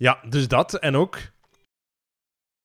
Ja, dus dat. En ook